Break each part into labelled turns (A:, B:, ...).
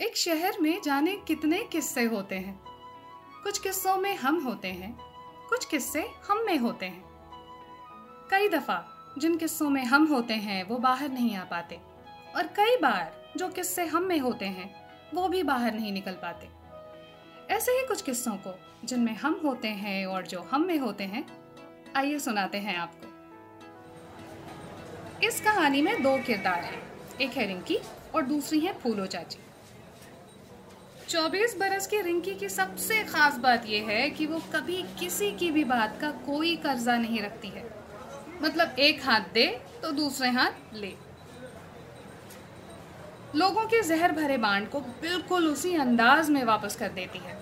A: एक शहर में जाने कितने किस्से होते हैं? कुछ किस्सों में हम होते हैं, कुछ किस्से हम में होते हैं। कई दफ़ा जिन किस्सों में हम होते हैं, वो बाहर नहीं आ पाते। और कई बार जो किस्से हम में होते हैं, वो भी बाहर नहीं निकल पाते। ऐसे ही कुछ किस्सों को जिनमें हम होते हैं और जो हम में होते हैं, आइए सुनाते हैं आपको। इस कहानी में दो किरदार हैं, एक है रिंकी और दूसरी है फूलो चाची। 24 बरस की रिंकी की सबसे खास बात यह है कि वो कभी किसी की भी बात का कोई कर्जा नहीं रखती है। मतलब एक हाथ दे तो दूसरे हाथ ले। लोगों के जहर भरे बांड को बिल्कुल उसी अंदाज में वापस कर देती है।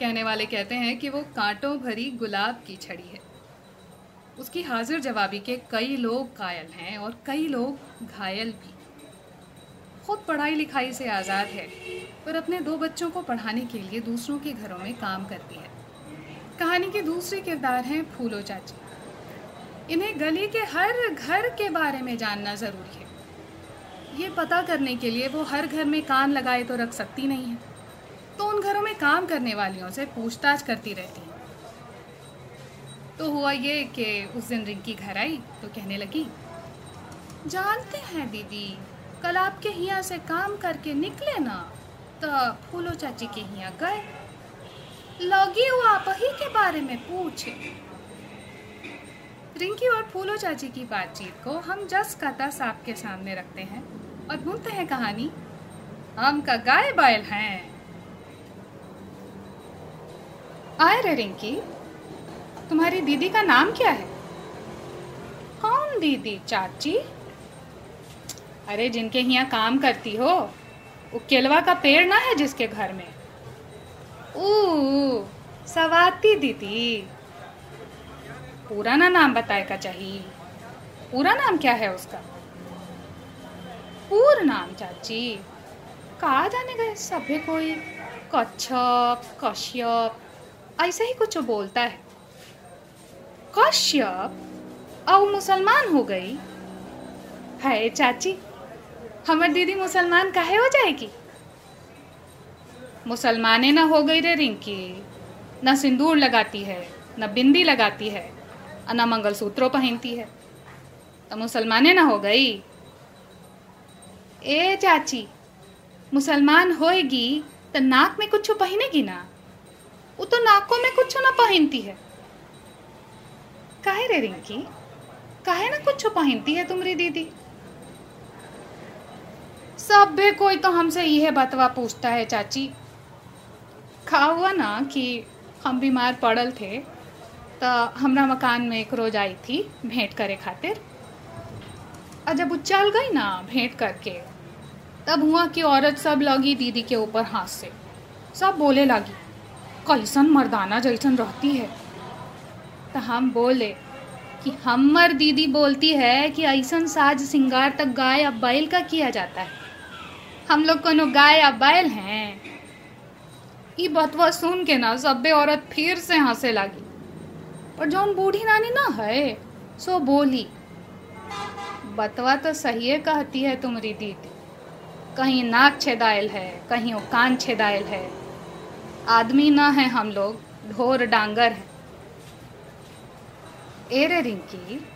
A: कहने वाले कहते हैं कि वो कांटों भरी गुलाब की छड़ी है। उसकी हाजिर जवाबी के कई लोग कायल हैं और कई लोग घायल भी। खुद पढ़ाई लिखाई से आज़ाद है, पर अपने दो बच्चों को पढ़ाने के लिए दूसरों के घरों में काम करती है। कहानी के दूसरे किरदार हैं फूलो चाची। इन्हें गली के हर घर के बारे में जानना ज़रूरी है। ये पता करने के लिए वो हर घर में कान लगाए तो रख सकती नहीं है। तो उन घरों में काम करने वालियों से पूछताछ करती रहती है। तो हुआ ये कि उस दिन रिंकी घर आई तो कहने लगी, जानते हैं दीदी कल आपके हिया से काम करके निकले ना तो फूलो चाची के हिया गए। लगी वो आप ही के बारे में पूछे। रिंकी और फूलो चाची की बातचीत को हम जस का तस आपके सामने रखते हैं और बोलते हैं कहानी। हम का गाय बैल हैं। आए रे रिंकी, तुम्हारी दीदी का नाम क्या है? कौन दीदी, चाची? अरे, जिनके यहाँ काम करती हो, वो केलवा का पेड़ ना है जिसके घर में? ओ सवाती दीदी। पूरा ना नाम बताएगा चाहिए। पूरा नाम क्या है उसका? पूर्ण नाम, चाची। कहा जाने गए सभी कोई? कच्छप, कश्यप, ऐसे ही कुछ बोलता है। कश्यप? अब मुसलमान हो गई। है, चाची। हमारी दीदी मुसलमान काहे हो जाएगी? मुसलमाने ना हो गई रे रिंकी। न सिंदूर लगाती है, न बिंदी लगाती है, और न मंगलसूत्रों पहनती है। तो मुसलमाने ना हो गई। ए चाची, मुसलमान होएगी तो नाक में कुछ पहनेगी ना? वो तो नाकों में कुछ ना पहनती है। काहे रे रिंकी? काहे ना कुछ पहनती है तुम्हारी दीदी? सब भी कोई तो हमसे यह बतवा पूछता है, चाची। खा हुआ ना कि हम बीमार पड़ल थे तो हमरा मकान में एक रोज आई थी भेंट करे खातिर। और जब उच्चाल गई ना भेंट करके, तब हुआ कि औरत सब लगी दीदी के ऊपर हाथ से। सब बोले लगी कैसन मर्दाना जैसन रहती है। तो हम बोले कि, हमर दीदी बोलती है कि ऐसन साज सिंगार तक गाय अब बैल का किया जाता है। हम लोग कोनो गाय या बैल हैं। ये बतवा सुन के ना सभ्य औरत फिर से हंसे लगी। और जौन बूढ़ी नानी ना है, सो बोली, बतवा तो सही है कहती है तुम्हारी दीदी। कहीं नाक छेदायल है, कहीं वो कान छेदायल है। आदमी ना है हम लोग, ढोर डांगर है। ए रे रिंकी,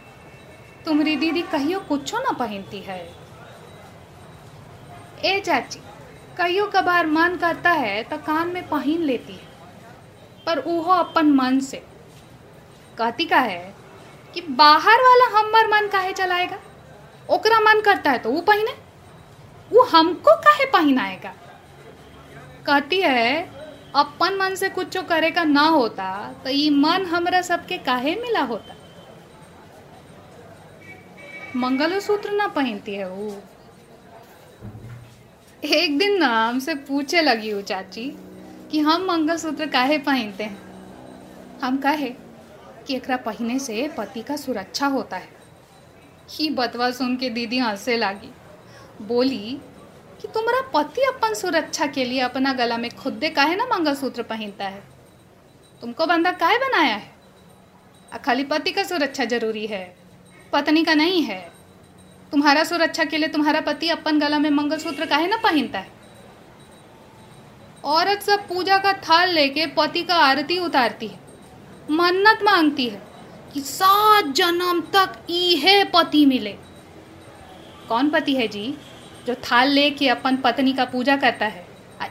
A: तुम्हारी दीदी कहियो कुछो ना पहनती है। ए चाची, कहियो कभार मन करता है तो कान में पहन लेती है, पर वो अपन मन से। कहती का है कि बाहर वाला हमर मन काहे चलाएगा? ओकरा मन करता है तो वो पहने वो हमको काहे पहनाएगा? कहती है, अपन मन से कुछ करे का ना होता तो ये मन हमरा सबके काहे मिला होता? मंगलसूत्र ना पहनती है वो एक दिन ना हमसे पूछे लगी हो चाची कि हम मंगलसूत्र काहे पहनते हैं? हम कहे कि एकरा पहने से पति का सुरक्षा होता है। ही बतवा सुन के दीदी हंसे लगी। बोली कि तुम्हारा पति अपन सुरक्षा के लिए अपना गला में खुद काहे ना मंगलसूत्र पहनता है? तुमको बंदा काहे बनाया है? खाली पति का सुरक्षा ज़रूरी है, पत्नी का नहीं है। तुम्हारा सुरक्षा के लिए तुम्हारा पति अपन गला में मंगलसूत्र काहे ना पहनता है? औरत सब पूजा का थाल लेके पति का आरती उतारती है। मन्नत मांगती है कि सात जन्म तक इहे पति मिले। कौन पति है जी, जो थाल लेके अपन पत्नी का पूजा करता है?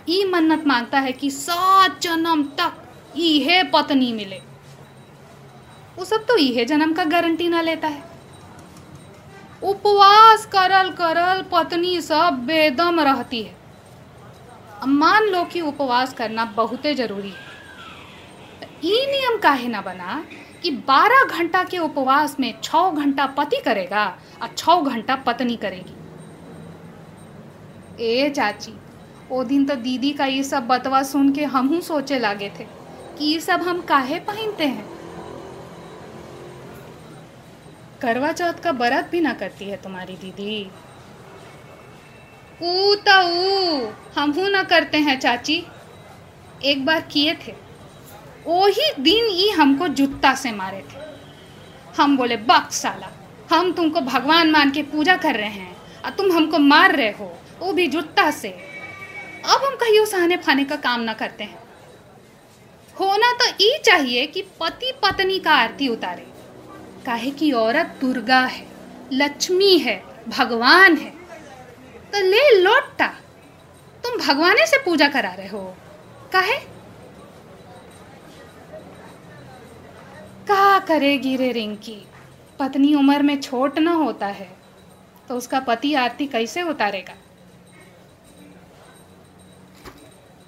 A: ई मन्नत माँगता है कि सात जन्म तक इहे पत्नी मिले। वो सब तो इहे जन्म का गारंटी ना लेता है। उपवास करल करल पत्नी सब बेदम रहती है। अब मान लो कि उपवास करना बहुते ज़रूरी है। तो ई नियम काहे ना बना कि 12 घंटा के उपवास में 6 घंटा पति करेगा और 6 घंटा पत्नी करेगी। ए चाची, ओ दिन तो दीदी का ये सब बतवा सुन के हमहू सोचे लागे थे कि ये सब हम काहे पहनते हैं? करवा चौथ का बरत भी ना करती है तुम्हारी दीदी। ऊ ऊ हमहू ना करते हैं चाची। एक बार किए थे। वही दिन ही हमको जूता से मारे थे। हम बोले बक साला हम तुमको भगवान मान के पूजा कर रहे हैं। और तुम हमको मार रहे हो, वो भी जूता से। अब हम कहीं सहने फाने का काम ना करते हैं। होना तो ये चाहिए कि पति पत्नी का आरती उतारे। काहे कि औरत दुर्गा है, लक्ष्मी है, भगवान है। तो ले लौटता तुम भगवाने से पूजा करा रहे हो। काहे? का करेगी रे रिंकी? पत्नी उम्र में छोट ना होता है तो उसका पति आरती कैसे उतारेगा?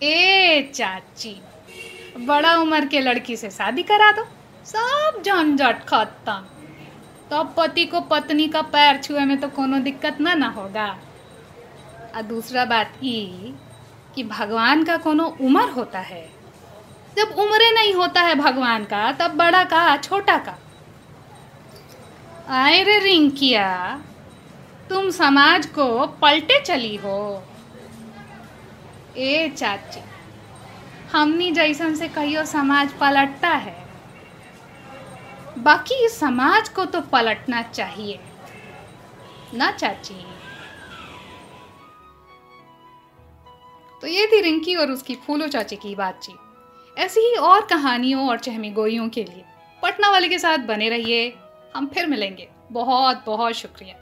A: ए चाची, बड़ा उम्र के लड़की से शादी करा दो। सब झंझट खत्म। तब पति को पत्नी का पैर छुए में तो कोनो दिक्कत ना ना होगा। और दूसरा बात ये कि भगवान का कोनो उम्र होता है। जब उम्र नहीं होता है भगवान का, तब बड़ा का, छोटा का। आए रे रिंकिया, तुम समाज को पलटे चली हो। ए चाची, हमनी जैसन से कहियो समाज पलटता है। बाकी समाज को तो पलटना चाहिए, ना चाची। तो ये थी रिंकी और उसकी फूलो चाची की बातचीत। ऐसी ही और कहानियों और चहमी गोईयों के लिए पटना वाले के साथ बने रहिए। हम फिर मिलेंगे। बहुत बहुत शुक्रिया।